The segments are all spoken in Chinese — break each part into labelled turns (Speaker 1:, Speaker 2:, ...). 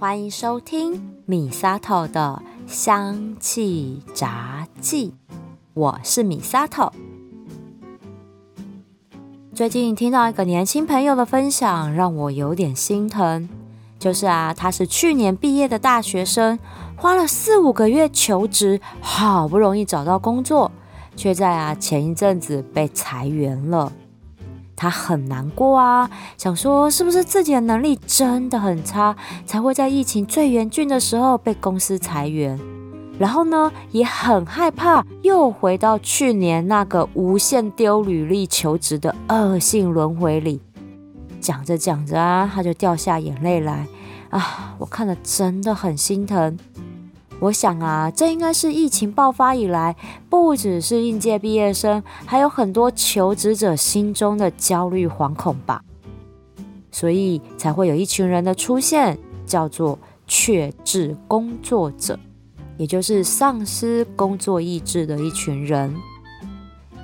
Speaker 1: 欢迎收听米沙头的香气杂记，我是米沙头。最近听到一个年轻朋友的分享，让我有点心疼。就是啊，他是去年毕业的大学生，花了四五个月求职，好不容易找到工作，却在啊前一阵子被裁员了。他很难过啊，想说是不是自己的能力真的很差，才会在疫情最严峻的时候被公司裁员。然后呢，也很害怕又回到去年那个无限丢履历求职的恶性轮回里。讲着讲着啊，他就掉下眼泪来啊，我看了真的很心疼。我想啊，这应该是疫情爆发以来，不只是应届毕业生，还有很多求职者心中的焦虑惶恐吧。所以才会有一群人的出现，叫做确志工作者，也就是丧失工作意志的一群人。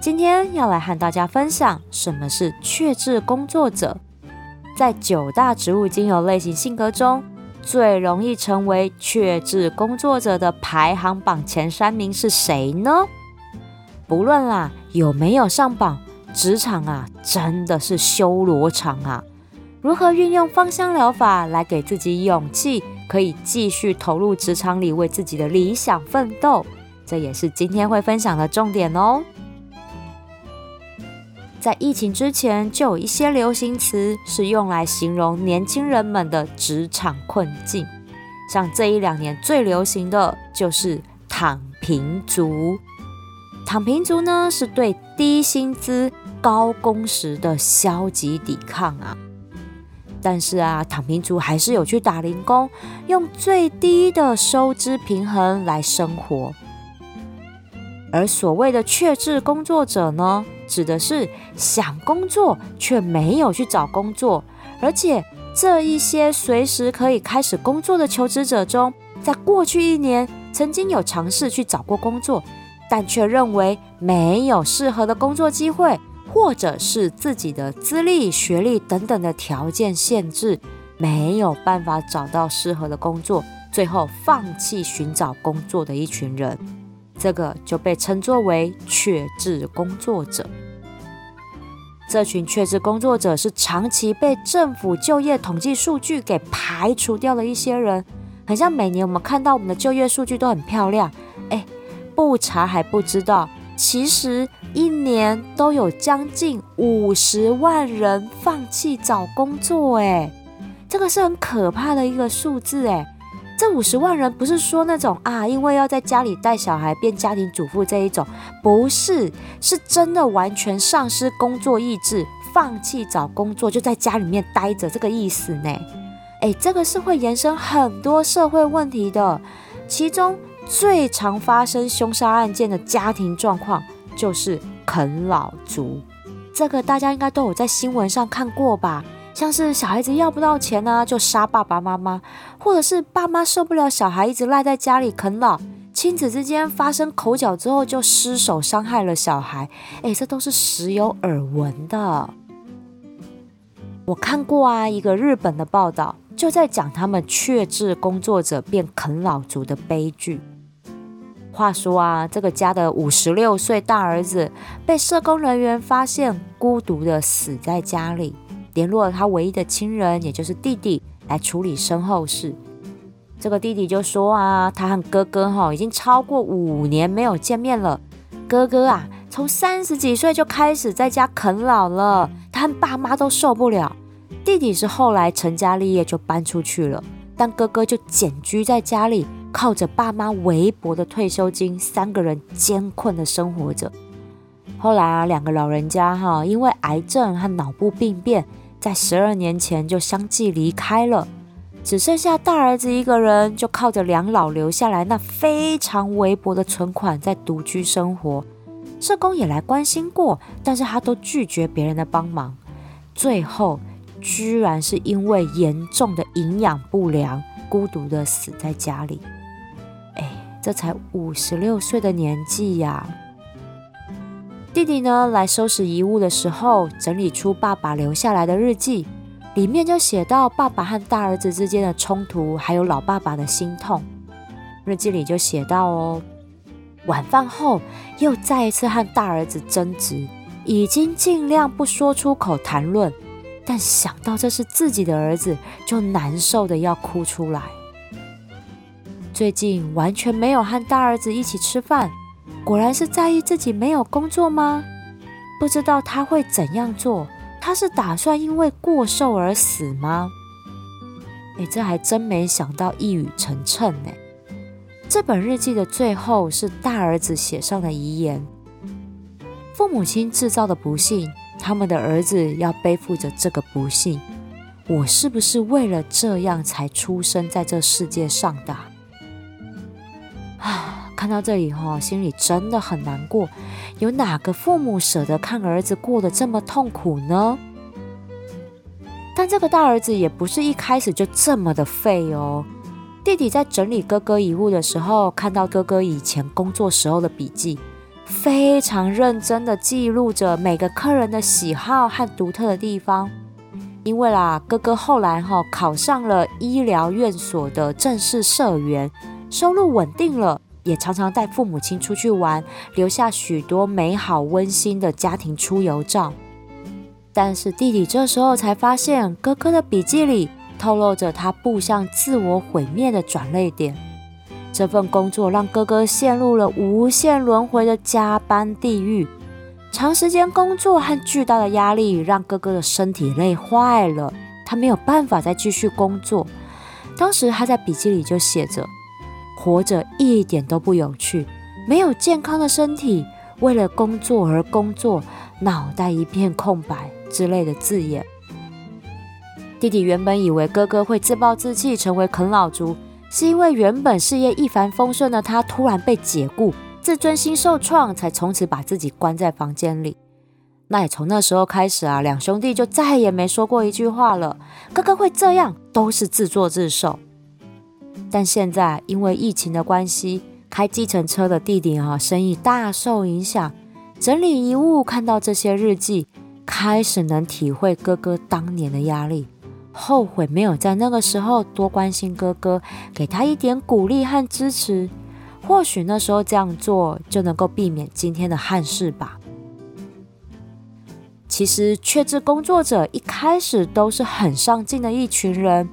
Speaker 1: 今天要来和大家分享什么是确志工作者，在九大植物精油类型性格中。最容易成为确志工作者的排行榜前三名是谁呢？不论啦有没有上榜，职场啊真的是修罗场啊！如何运用芳香疗法来给自己勇气，可以继续投入职场里为自己的理想奋斗，这也是今天会分享的重点哦。在疫情之前，就有一些流行词是用来形容年轻人们的职场困境。像这一两年最流行的就是“躺平族”。躺平族呢，是对低薪资、高工时的消极抵抗啊。但是啊，躺平族还是有去打零工，用最低的收支平衡来生活。而所谓的确志工作者呢，指的是想工作却没有去找工作，而且这一些随时可以开始工作的求职者中，在过去一年曾经有尝试去找过工作，但却认为没有适合的工作机会，或者是自己的资历、学历等等的条件限制，没有办法找到适合的工作，最后放弃寻找工作的一群人。这个就被称作为确志工作者。这群确志工作者是长期被政府就业统计数据给排除掉的一些人，很像每年我们看到我们的就业数据都很漂亮，哎，不查还不知道，其实一年都有将近五十万人放弃找工作，哎，这个是很可怕的一个数字，哎。这五十万人不是说那种啊，因为要在家里带小孩变家庭主妇这一种，不是，是真的完全丧失工作意志，放弃找工作，就在家里面待着这个意思呢。哎，这个是会延伸很多社会问题的，其中最常发生凶杀案件的家庭状况就是啃老族，这个大家应该都有在新闻上看过吧。像是小孩子要不到钱呢，就杀爸爸妈妈，或者是爸妈受不了小孩一直赖在家里啃老，亲子之间发生口角之后就失手伤害了小孩，诶，这都是时有耳闻的。我看过啊，一个日本的报道，就在讲他们确志工作者变啃老族的悲剧。话说啊，这个家的五十六岁大儿子被社工人员发现孤独的死在家里。联络了他唯一的亲人，也就是弟弟，来处理身后事。这个弟弟就说啊，他和哥哥哈已经超过五年没有见面了。哥哥啊，从三十几岁就开始在家啃老了，他和爸妈都受不了。弟弟是后来成家立业就搬出去了，但哥哥就简居在家里，靠着爸妈微薄的退休金，三个人艰困的生活着。后来啊，两个老人家哈因为癌症和脑部病变。在十二年前就相继离开了，只剩下大儿子一个人，就靠着两老留下来那非常微薄的存款在独居生活。社工也来关心过，但是他都拒绝别人的帮忙。最后，居然是因为严重的营养不良，孤独的死在家里。哎，这才五十六岁的年纪呀！弟弟呢，来收拾遗物的时候，整理出爸爸留下来的日记。里面就写到爸爸和大儿子之间的冲突，还有老爸爸的心痛。日记里就写到哦，晚饭后又再一次和大儿子争执，已经尽量不说出口谈论，但想到这是自己的儿子，就难受的要哭出来。最近完全没有和大儿子一起吃饭，果然是在意自己没有工作吗？不知道他会怎样做？他是打算因为过瘦而死吗？诶，这还真没想到一语成谶呢。这本日记的最后是大儿子写上的遗言：父母亲制造的不幸，他们的儿子要背负着这个不幸。我是不是为了这样才出生在这世界上的？看到这里哈，心里真的很难过。有哪个父母舍得看儿子过得这么痛苦呢？但这个大儿子也不是一开始就这么的废哦。弟弟在整理哥哥遗物的时候，看到哥哥以前工作时候的笔记，非常认真的记录着每个客人的喜好和独特的地方。因为啦，哥哥后来哈考上了医疗院所的正式社员。收入稳定了，也常常带父母亲出去玩，留下许多美好温馨的家庭出游照。但是弟弟这时候才发现，哥哥的笔记里透露着他步向自我毁灭的转捩点。这份工作让哥哥陷入了无限轮回的加班地狱。长时间工作和巨大的压力让哥哥的身体累坏了，他没有办法再继续工作。当时他在笔记里就写着。活着一点都不有趣，没有健康的身体，为了工作而工作，脑袋一片空白之类的字眼。弟弟原本以为哥哥会自暴自弃，成为啃老族，是因为原本事业一帆风顺的他突然被解雇，自尊心受创，才从此把自己关在房间里。那也从那时候开始啊，两兄弟就再也没说过一句话了。哥哥会这样，都是自作自受。但现在因为疫情的关系，开计程车的弟弟啊，生意大受影响。整理遗物，看到这些日记，开始能体会哥哥当年的压力，后悔没有在那个时候多关心哥哥，给他一点鼓励和支持。或许那时候这样做，就能够避免今天的憾事吧。其实，确志工作者一开始都是很上进的一群人，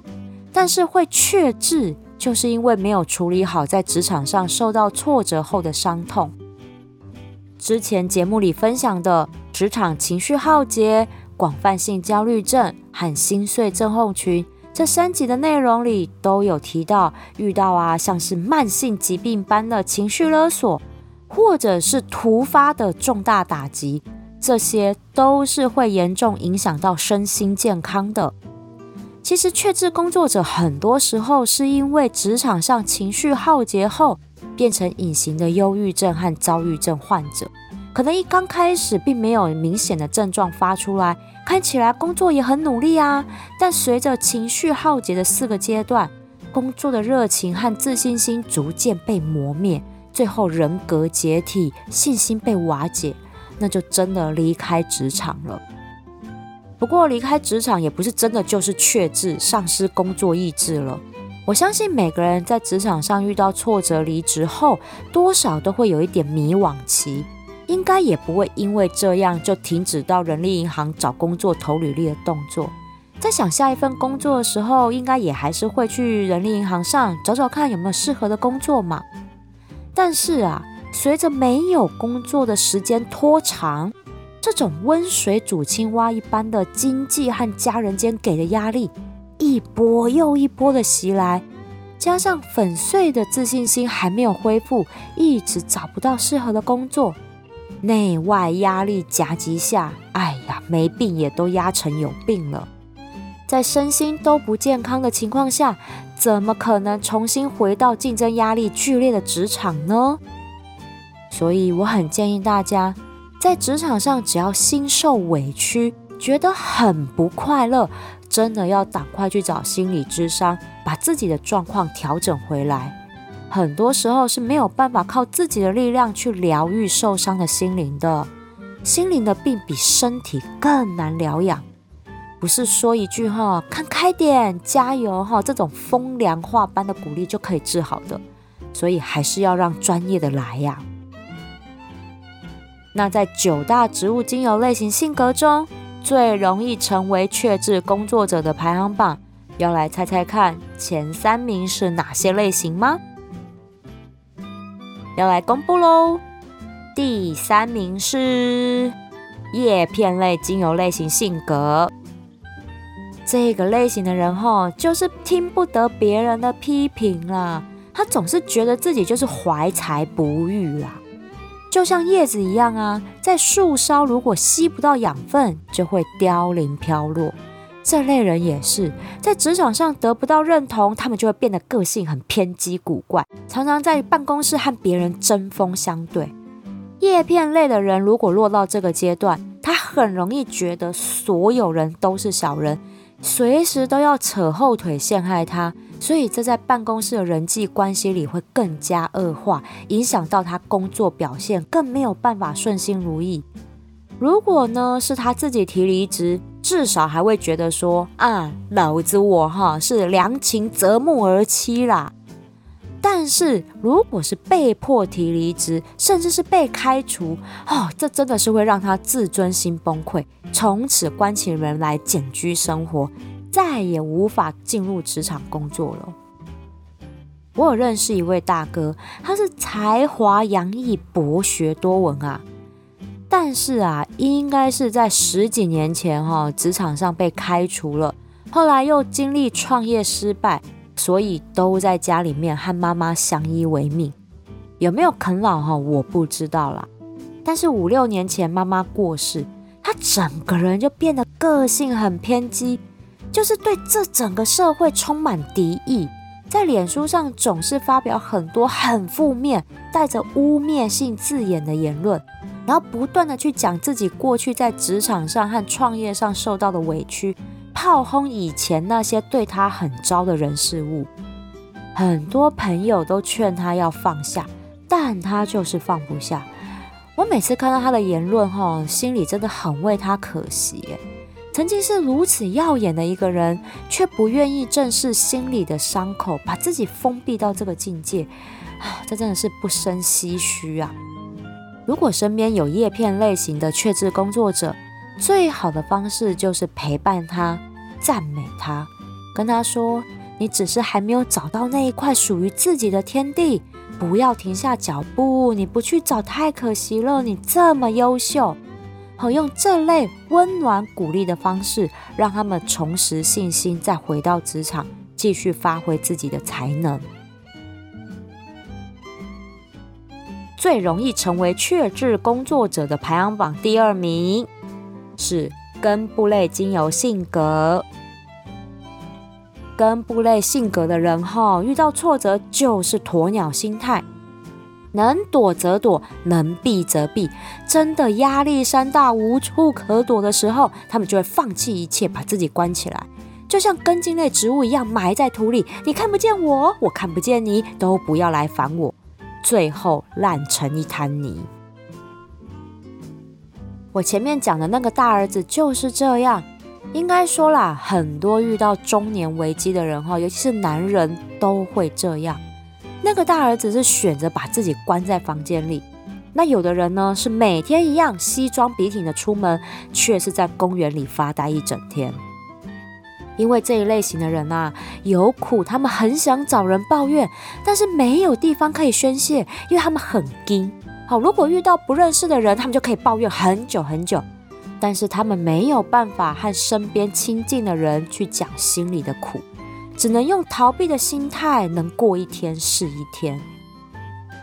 Speaker 1: 但是会确志。就是因为没有处理好在职场上受到挫折后的伤痛。之前节目里分享的职场情绪耗竭、广泛性焦虑症和心碎症候群这三集的内容里都有提到，遇到啊像是慢性疾病般的情绪勒索，或者是突发的重大打击，这些都是会严重影响到身心健康的。其实，确志工作者很多时候是因为职场上情绪耗竭后，变成隐形的忧郁症和躁郁症患者。可能一刚开始并没有明显的症状发出来，看起来工作也很努力啊。但随着情绪耗竭的四个阶段，工作的热情和自信心逐渐被磨灭，最后人格解体，信心被瓦解，那就真的离开职场了。不过离开职场也不是真的就是确志丧失工作意志了。我相信每个人在职场上遇到挫折离职后，多少都会有一点迷惘期，应该也不会因为这样就停止到人力银行找工作投履历的动作。在想下一份工作的时候，应该也还是会去人力银行上找找看有没有适合的工作嘛。但是啊，随着没有工作的时间拖长，这种温水煮青蛙一般的经济和家人间给的压力，一波又一波的袭来，加上粉碎的自信心还没有恢复，一直找不到适合的工作，内外压力夹击下，哎呀，没病也都压成有病了。在身心都不健康的情况下，怎么可能重新回到竞争压力剧烈的职场呢？所以我很建议大家。在职场上，只要心受委屈，觉得很不快乐，真的要赶快去找心理咨商，把自己的状况调整回来。很多时候是没有办法靠自己的力量去疗愈受伤的心灵的，心灵的病比身体更难疗养。不是说一句哈，看开点，加油哈，这种风凉话般的鼓励就可以治好的，所以还是要让专业的来呀。那在九大植物精油类型性格中，最容易成为确志工作者的排行榜，要来猜猜看前三名是哪些类型吗？要来公布喽！第三名是叶片类精油类型性格。这个类型的人吼，就是听不得别人的批评啦。他总是觉得自己就是怀才不遇啦，就像叶子一样啊，在树梢如果吸不到养分，就会凋零飘落。这类人也是在职场上得不到认同，他们就会变得个性很偏激古怪，常常在办公室和别人针锋相对。叶片类的人如果落到这个阶段，他很容易觉得所有人都是小人。随时都要扯后腿陷害他，所以这在办公室的人际关系里会更加恶化，影响到他工作表现，更没有办法顺心如意。如果呢是他自己提离职，至少还会觉得说啊，老子我哈是良禽择木而栖啦。但是如果是被迫提离职，甚至是被开除，哦，这真的是会让他自尊心崩溃，从此关起门来茧居生活，再也无法进入职场工作了。我有认识一位大哥，他是才华洋溢、博学多闻啊，但是啊，应该是在十几年前哈、哦，职场上被开除了，后来又经历创业失败。所以都在家里面和妈妈相依为命，有没有啃老哈？我不知道啦。但是五六年前妈妈过世，他整个人就变得个性很偏激，就是对这整个社会充满敌意，在脸书上总是发表很多很负面、带着污蔑性字眼的言论，然后不断的去讲自己过去在职场上和创业上受到的委屈。炮轰以前那些对他很糟的人事物，很多朋友都劝他要放下，但他就是放不下。我每次看到他的言论，哈，心里真的很为他可惜。曾经是如此耀眼的一个人，却不愿意正视心里的伤口，把自己封闭到这个境界，啊，这真的是不胜唏嘘啊！如果身边有叶片类型的确志工作者，最好的方式就是陪伴他，赞美他，跟他说：“你只是还没有找到那一块属于自己的天地，不要停下脚步。你不去找太可惜了，你这么优秀。”好，用这类温暖鼓励的方式，让他们重拾信心，再回到职场，继续发挥自己的才能。最容易成为确志工作者的排行榜第二名。是根部类精油性格，根部类性格的人哈，遇到挫折就是鸵鸟心态，能躲则躲，能避则避。真的压力山大，无处可躲的时候，他们就会放弃一切，把自己关起来，就像根茎类植物一样，埋在土里。你看不见我，我看不见你，都不要来烦我，最后烂成一滩泥。我前面讲的那个大儿子就是这样，应该说啦，很多遇到中年危机的人哈，尤其是男人都会这样。那个大儿子是选择把自己关在房间里，那有的人呢是每天一样西装笔挺的出门，却是在公园里发呆一整天。因为这一类型的人啊，有苦他们很想找人抱怨，但是没有地方可以宣泄，因为他们很硬。好，如果遇到不认识的人，他们就可以抱怨很久很久，但是他们没有办法和身边亲近的人去讲心里的苦，只能用逃避的心态，能过一天是一天。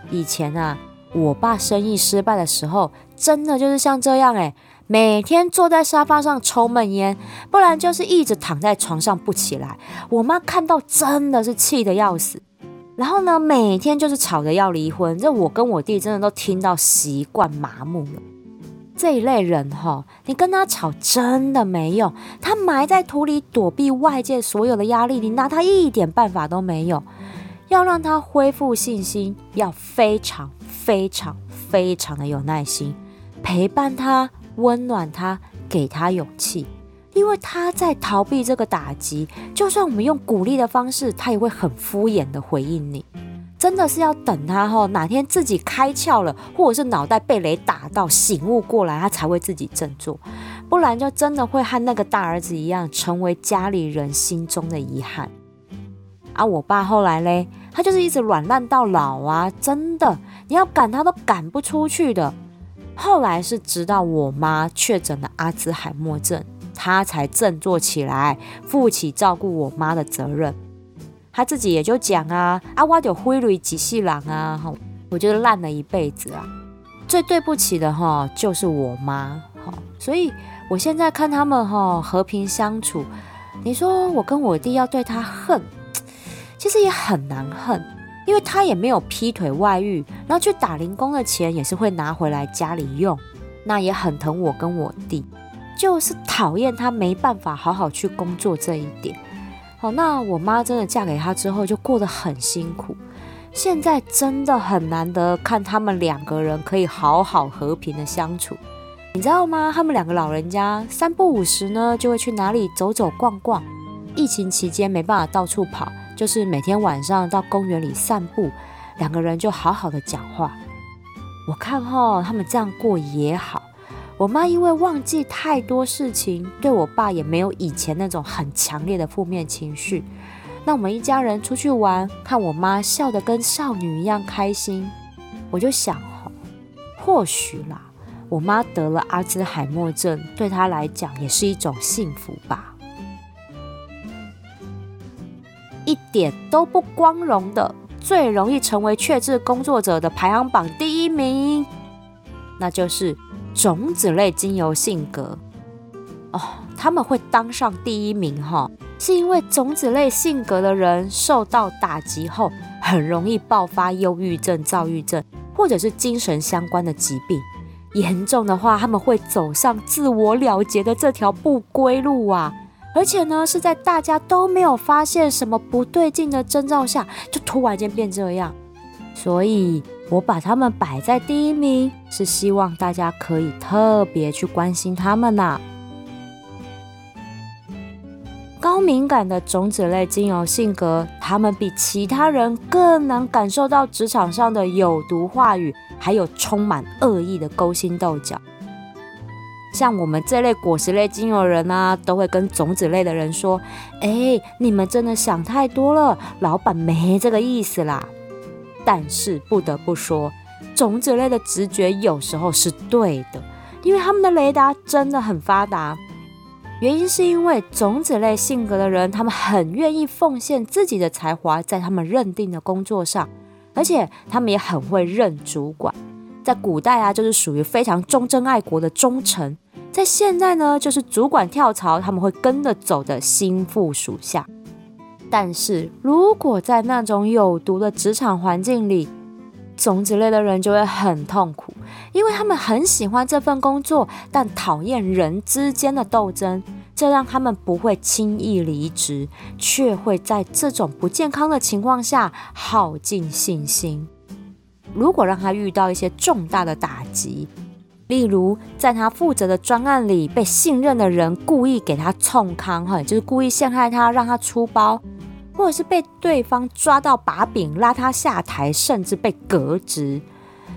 Speaker 1: 以前啊，我爸生意失败的时候，真的就是像这样诶，每天坐在沙发上抽闷烟，不然就是一直躺在床上不起来。我妈看到真的是气得要死。然后呢，每天就是吵着要离婚，这我跟我弟真的都听到习惯麻木了。这一类人哈，你跟他吵真的没用，他埋在土里躲避外界所有的压力，你拿他一点办法都没有。要让他恢复信心，要非常非常非常的有耐心，陪伴他，温暖他，给他勇气。因为他在逃避这个打击，就算我们用鼓励的方式，他也会很敷衍的回应你。真的是要等他哈，哪天自己开窍了，或者是脑袋被雷打到醒悟过来，他才会自己振作，不然就真的会和那个大儿子一样，成为家里人心中的遗憾。啊，我爸后来嘞，他就是一直软烂到老啊，真的，你要赶他都赶不出去的。后来是直到我妈确诊了阿兹海默症，他才振作起来，负起照顾我妈的责任。他自己也就讲啊，啊，我就挥泪几细郎啊，吼，我觉得烂了一辈子啊，最对不起的哈就是我妈，哈，所以我现在看他们哈和平相处，你说我跟我弟要对他恨，其实也很难恨，因为他也没有劈腿外遇，然后去打零工的钱也是会拿回来家里用，那也很疼我跟我弟，就是讨厌他没办法好好去工作这一点。好，那我妈真的嫁给他之后就过得很辛苦，现在真的很难得看他们两个人可以好好和平的相处，你知道吗？他们两个老人家三不五时呢就会去哪里走走逛逛，疫情期间没办法到处跑，就是每天晚上到公园里散步，两个人就好好的讲话。我看哈，他们这样过也好。我妈因为忘记太多事情，对我爸也没有以前那种很强烈的负面情绪。那我们一家人出去玩，看我妈笑得跟少女一样开心，我就想，或许啦，我妈得了阿兹海默症，对她来讲也是一种幸福吧。一点都不光荣的，最容易成为确志工作者的排行榜第一名，那就是。种子类精油性格哦，他们会当上第一名哈，是因为种子类性格的人受到打击后，很容易爆发忧郁症、躁郁症，或者是精神相关的疾病。严重的话，他们会走上自我了结的这条不归路啊！而且呢，是在大家都没有发现什么不对劲的征兆下，就突然间变这样。所以我把他们摆在第一名，是希望大家可以特别去关心他们呐、高敏感的种子类精油性格，他们比其他人更能感受到职场上的有毒话语，还有充满恶意的勾心斗角。像我们这类果实类精油人啊，都会跟种子类的人说：“哎，你们真的想太多了，老板没这个意思啦。”但是不得不说，种子类的直觉有时候是对的，因为他们的雷达真的很发达。原因是因为种子类性格的人，他们很愿意奉献自己的才华在他们认定的工作上，而且他们也很会认主管。在古代啊，就是属于非常忠贞爱国的忠臣；在现在呢，就是主管跳槽，他们会跟着走的心腹属下。但是如果在那种有毒的职场环境里，种子类的人就会很痛苦，因为他们很喜欢这份工作，但讨厌人之间的斗争，这让他们不会轻易离职，却会在这种不健康的情况下耗尽信心。如果让他遇到一些重大的打击，例如在他负责的专案里被信任的人故意给他冲康，哈，就是故意陷害他，让他出包。或者是被对方抓到把柄，拉他下台，甚至被革职；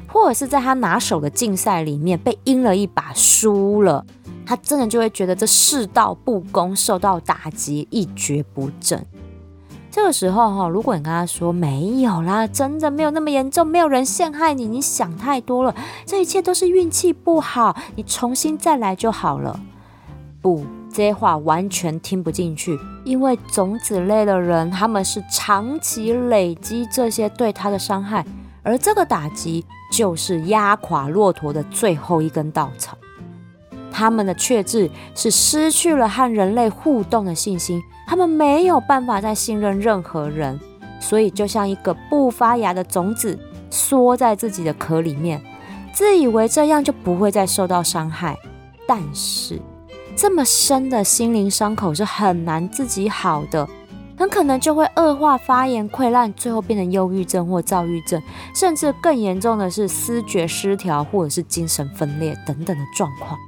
Speaker 1: 或者是在他拿手的竞赛里面被阴了一把，输了，他真的就会觉得这世道不公，受到打击，一蹶不振。这个时候哈，如果你跟他说没有啦，真的没有那么严重，没有人陷害你，你想太多了，这一切都是运气不好，你重新再来就好了。不。这些话完全听不进去，因为种子类的人，他们是长期累积这些对他的伤害，而这个打击就是压垮骆驼的最后一根稻草。他们的确志是失去了和人类互动的信心，他们没有办法再信任任何人，所以就像一个不发芽的种子，缩在自己的壳里面，自以为这样就不会再受到伤害，但是。这么深的心灵伤口是很难自己好的，很可能就会恶化、发炎、溃烂，最后变成忧郁症或躁郁症，甚至更严重的是思觉失调或者是精神分裂等等的状况。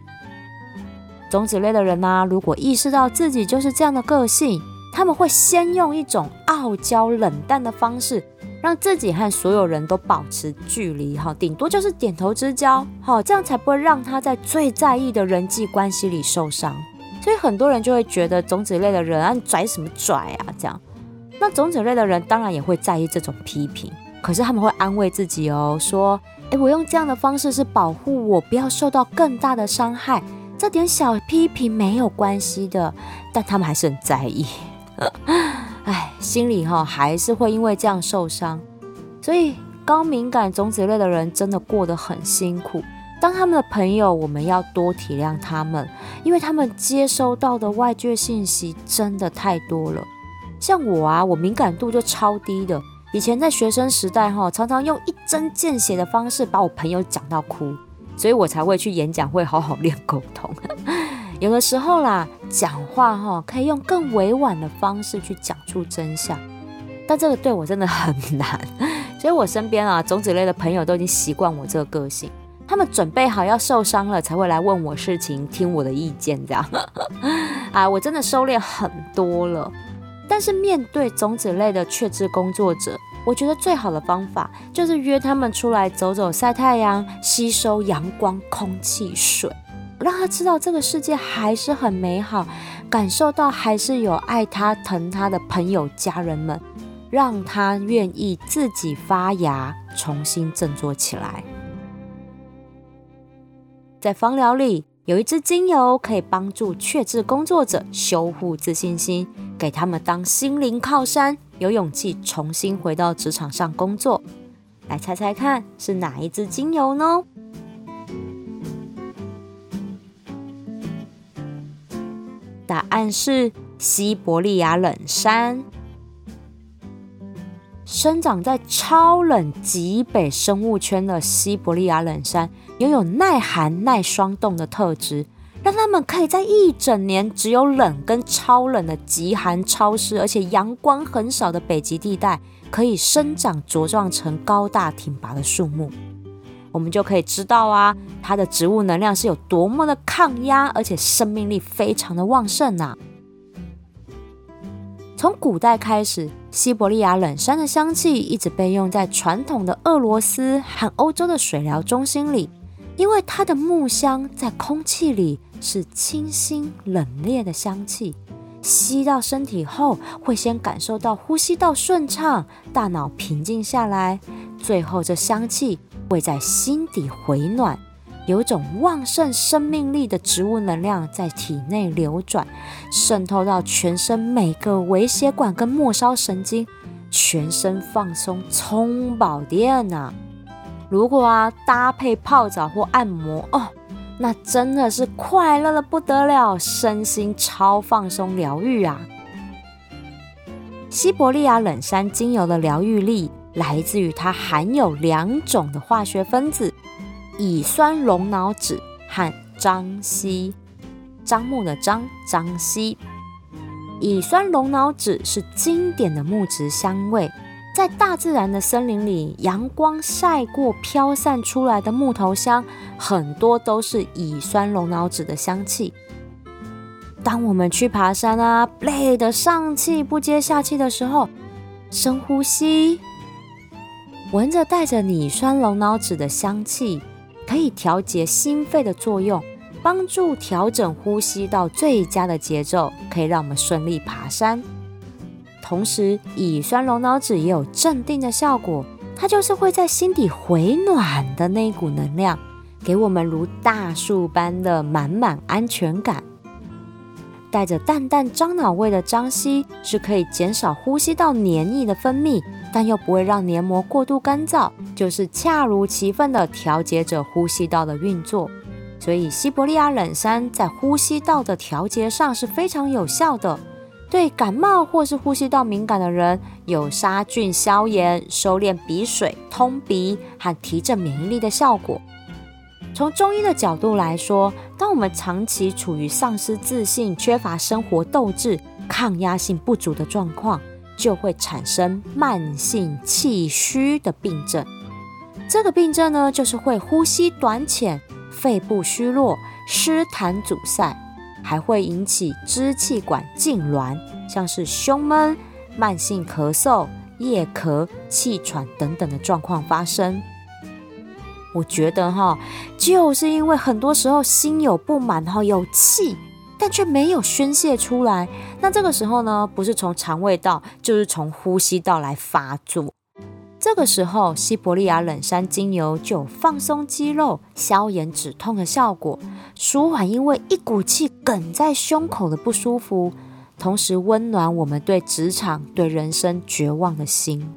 Speaker 1: 种子类的人呢、如果意识到自己就是这样的个性，他们会先用一种傲娇冷淡的方式，让自己和所有人都保持距离，哈，顶多就是点头之交，好，这样才不会让他在最在意的人际关系里受伤。所以很多人就会觉得种子类的人啊，拽什么拽啊？这样，那种子类的人当然也会在意这种批评，可是他们会安慰自己哦，说。诶，我用这样的方式是保护我，不要受到更大的伤害。这点小批评没有关系的，但他们还是很在意。哎，心里哈还是会因为这样受伤。所以高敏感种子类的人真的过得很辛苦。当他们的朋友，我们要多体谅他们，因为他们接收到的外界信息真的太多了。像我啊，我敏感度就超低的。以前在学生时代，哈，常常用一针见血的方式把我朋友讲到哭，所以我才会去演讲会好好练沟通。有的时候啦，讲话哈可以用更委婉的方式去讲出真相，但这个对我真的很难。所以我身边啊，种子类的朋友都已经习惯我这个个性，他们准备好要受伤了才会来问我事情，听我的意见，这样。啊，我真的收敛很多了。但是面对种子类的确知工作者，我觉得最好的方法就是约他们出来走走、晒太阳，吸收阳光、空气、水，让他知道这个世界还是很美好，感受到还是有爱他、疼他的朋友、家人们，让他愿意自己发芽，重新振作起来。在芳疗里，有一支精油可以帮助确知工作者修护自信心。给他们当心灵靠山，有勇气重新回到职场上工作。来猜猜看，是哪一支精油呢？答案是西伯利亚冷杉。生长在超冷极北生物圈的西伯利亚冷杉，拥有耐寒耐霜冻的特质。让它们可以在一整年只有冷跟超冷的极寒、超湿，而且阳光很少的北极地带，可以生长茁壮成高大挺拔的树木。我们就可以知道啊，它的植物能量是有多么的抗压，而且生命力非常的旺盛呐。从古代开始，西伯利亚冷杉的香气一直被用在传统的俄罗斯和欧洲的水疗中心里，因为它的木香在空气里。是清新冷冽的香气，吸到身体后，会先感受到呼吸道顺畅，大脑平静下来，最后这香气会在心底回暖，有种旺盛生命力的植物能量在体内流转，渗透到全身每个微血管跟末梢神经，全身放松，充饱电啊！如果啊搭配泡澡或按摩哦。那真的是快乐的不得了，身心超放松疗愈啊！西伯利亚冷杉精油的疗愈力来自于它含有两种的化学分子：乙酸龙脑酯和樟烯。樟木的樟，樟烯。乙酸龙脑酯是经典的木质香味。在大自然的森林里，阳光晒过飘散出来的木头香，很多都是乙酸龙脑酯的香气。当我们去爬山啊，累得上气不接下气的时候，深呼吸，闻着带着乙酸龙脑酯的香气，可以调节心肺的作用，帮助调整呼吸到最佳的节奏，可以让我们顺利爬山。同时，乙酸龙脑酯也有镇定的效果，它就是会在心底回暖的那一股能量，给我们如大树般的满满安全感。带着淡淡樟脑味的樟烯是可以减少呼吸道黏液的分泌，但又不会让黏膜过度干燥，就是恰如其分的调节着呼吸道的运作。所以，西伯利亚冷杉在呼吸道的调节上是非常有效的。对感冒或是呼吸道敏感的人，有杀菌、消炎、收敛鼻水、通鼻和提振免疫力的效果。从中医的角度来说，当我们长期处于丧失自信、缺乏生活斗志、抗压性不足的状况，就会产生慢性气虚的病症。这个病症呢，就是会呼吸短浅、肺部虚弱、湿痰阻塞。还会引起支气管痉挛，像是胸闷、慢性咳嗽、夜咳、气喘等等的状况发生。我觉得哈，就是因为很多时候心有不满哈，有气，但却没有宣泄出来。那这个时候呢，不是从肠胃道，就是从呼吸道来发作。这个时候，西伯利亚冷杉精油就有放松肌肉、消炎止痛的效果，舒缓因为一股气梗在胸口的不舒服，同时温暖我们对职场、对人生绝望的心。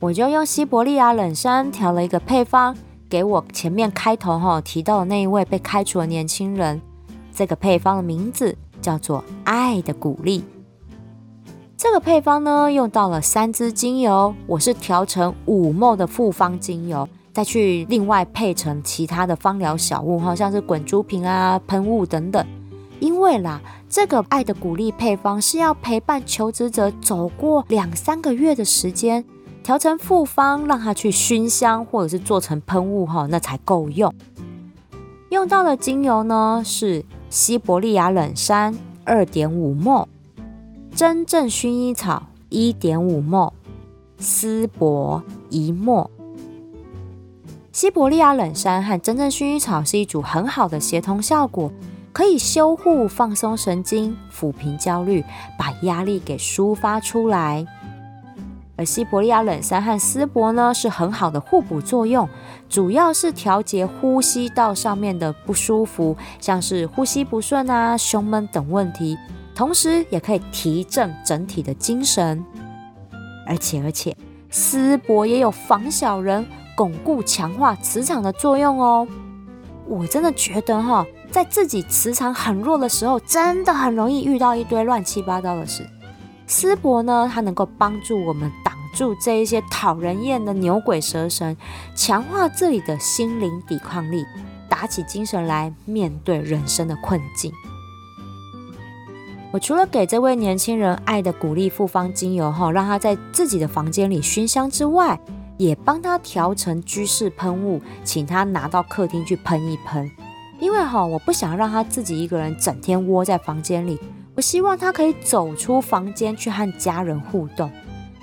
Speaker 1: 我就用西伯利亚冷杉调了一个配方，给我前面开头哈提到的那一位被开除的年轻人。这个配方的名字叫做“爱的鼓励”。这个配方呢，用到了三支精油，我是调成五 ml 的复方精油，再去另外配成其他的芳疗小物哈，像是滚珠瓶啊、喷雾等等。因为啦，这个“爱的鼓励”配方是要陪伴求职者走过两三个月的时间。调成复方，让它去熏香，或者是做成喷雾哈，那才够用。用到的精油呢是西伯利亚冷杉二点五 ml，真正薰衣草一点五 ml，丝柏一 ml。西伯利亚冷杉和真正薰衣草是一组很好的协同效果，可以修护、放松神经、抚平焦虑，把压力给抒发出来。而西伯利亚冷杉和丝柏呢，是很好的互补作用，主要是调节呼吸道上面的不舒服，像是呼吸不顺啊、胸闷等问题，同时也可以提振整体的精神。而且而且，丝柏也有防小人、巩固强化磁场的作用哦。我真的觉得哈，在自己磁场很弱的时候，真的很容易遇到一堆乱七八糟的事。丝柏呢，它能够帮助我们挡住这一些讨人厌的牛鬼蛇神，强化自己的心灵抵抗力，打起精神来面对人生的困境。我除了给这位年轻人爱的鼓励复方精油哈，让他在自己的房间里熏香之外，也帮他调成居室喷雾，请他拿到客厅去喷一喷。因为哈，我不想让他自己一个人整天窝在房间里。我希望他可以走出房间去和家人互动。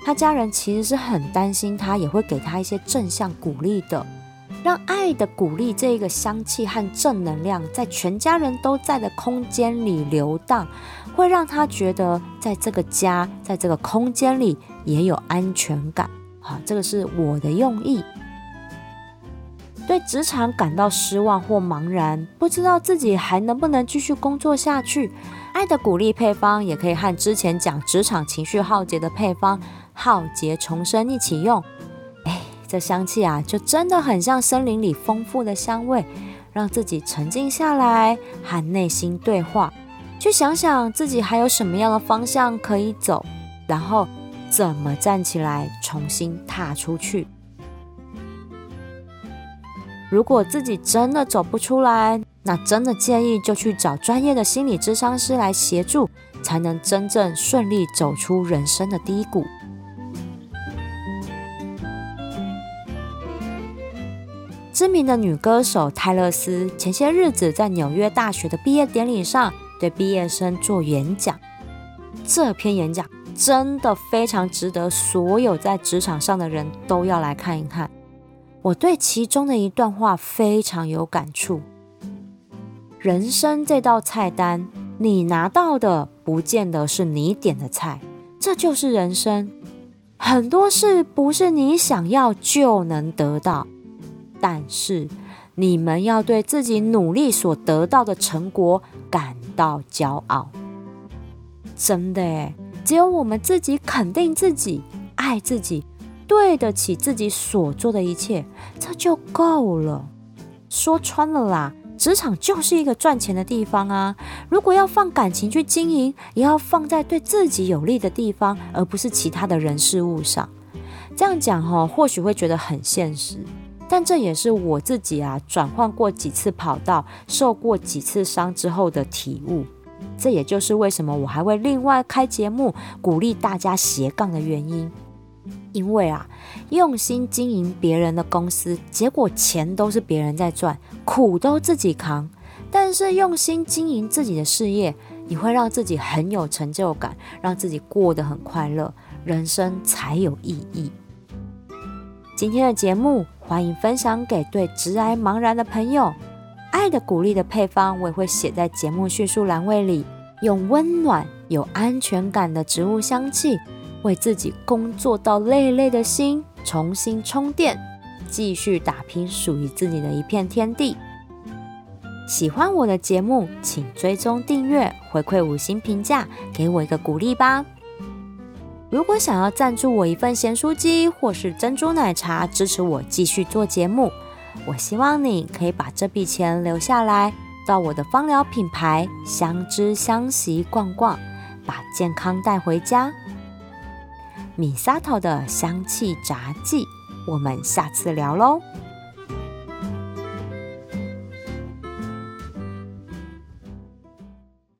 Speaker 1: 他家人其实是很担心他，也会给他一些正向鼓励的，让爱的鼓励这个香气和正能量在全家人都在的空间里流荡，会让他觉得在这个家，在这个空间里也有安全感。好，这个是我的用意。对职场感到失望或茫然，不知道自己还能不能继续工作下去。爱的鼓励配方也可以和之前讲职场情绪耗竭的配方耗竭重生一起用。哎，这香气啊，就真的很像森林里丰富的香味，让自己沉静下来，和内心对话，去想想自己还有什么样的方向可以走，然后怎么站起来，重新踏出去。如果自己真的走不出来，那真的建议就去找专业的心理咨商师来协助，才能真正顺利走出人生的低谷。知名的女歌手泰勒斯前些日子在纽约大学的毕业典礼上对毕业生做演讲，这篇演讲真的非常值得所有在职场上的人都要来看一看。我对其中的一段话非常有感触。人生这道菜单，你拿到的不见得是你点的菜，这就是人生。很多事不是你想要就能得到，但是你们要对自己努力所得到的成果感到骄傲。真的，只有我们自己肯定自己，爱自己，对得起自己所做的一切，这就够了。说穿了啦。职场就是一个赚钱的地方啊！如果要放感情去经营，也要放在对自己有利的地方，而不是其他的人事物上。这样讲哈，或许会觉得很现实，但这也是我自己啊转换过几次跑道、受过几次伤之后的体悟。这也就是为什么我还会另外开节目，鼓励大家斜杠的原因。因为啊，用心经营别人的公司，结果钱都是别人在赚，苦都自己扛。但是用心经营自己的事业，你会让自己很有成就感，让自己过得很快乐，人生才有意义。今天的节目，欢迎分享给对直癌茫然的朋友。爱的鼓励的配方，我也会写在节目叙述栏位里。用温暖、有安全感的植物香气，为自己工作到累累的心重新充电，继续打拼属于自己的一片天地。喜欢我的节目，请追踪订阅，回馈五星评价，给我一个鼓励吧。如果想要赞助我一份咸酥鸡或是珍珠奶茶，支持我继续做节目，我希望你可以把这笔钱留下来，到我的芳疗品牌相知相惜逛逛，把健康带回家。米沙头的香气杂记，我们下次聊喽。